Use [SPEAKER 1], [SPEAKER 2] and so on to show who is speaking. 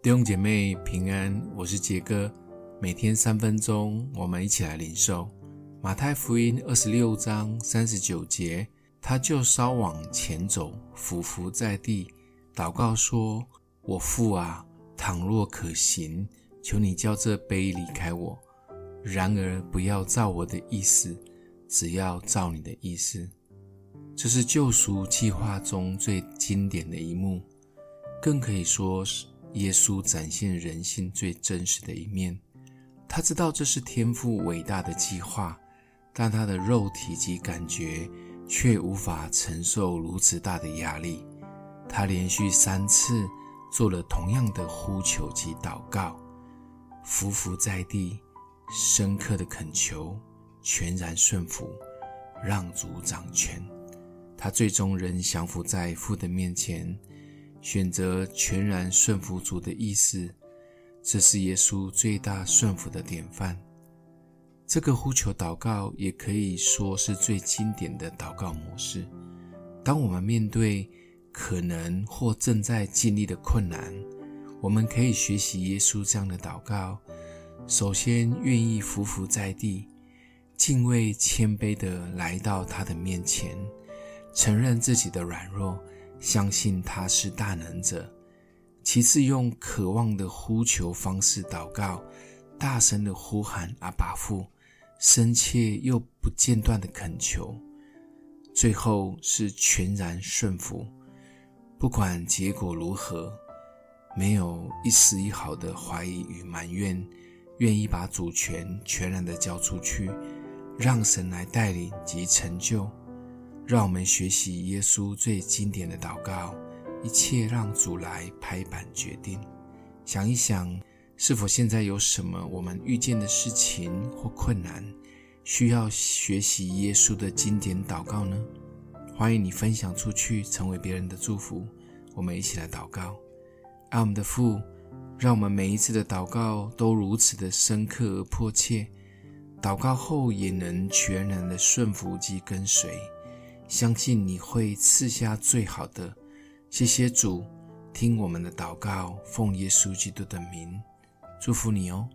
[SPEAKER 1] 弟兄姐妹平安，我是杰哥。每天三分钟，我们一起来领受马太福音二十六章三十九节。他就稍往前走，俯伏在地，祷告说：“我父啊，倘若可行，求你叫这杯离开我。然而不要照我的意思，只要照你的意思。”这是救赎计划中最经典的一幕，更可以说是。耶稣展现人性最真实的一面。他知道这是天父伟大的计划，但他的肉体及感觉却无法承受如此大的压力。他连续三次做了同样的呼求及祷告，伏伏在地，深刻的恳求，全然顺服，让主掌权。他最终仍降服在父的面前。选择全然顺服主的意思，这是耶稣最大顺服的典范。这个呼求祷告也可以说是最经典的祷告模式。当我们面对可能或正在经历的困难，我们可以学习耶稣这样的祷告：首先，愿意伏伏在地，敬畏谦卑地来到他的面前，承认自己的软弱。相信他是大能者。其次，用渴望的呼求方式祷告，大声的呼喊阿爸父，深切又不间断的恳求。最后是全然顺服，不管结果如何，没有一丝一毫的怀疑与埋怨，愿意把主权全然的交出去，让神来带领及成就。让我们学习耶稣最经典的祷告，一切让主来拍板决定。想一想，是否现在有什么我们遇见的事情或困难，需要学习耶稣的经典祷告呢？欢迎你分享出去，成为别人的祝福。我们一起来祷告。爱我们的父，让我们每一次的祷告都如此的深刻而迫切，祷告后也能全然的顺服及跟随。相信你会赐下最好的，谢谢主，听我们的祷告，奉耶稣基督的名，祝福你哦。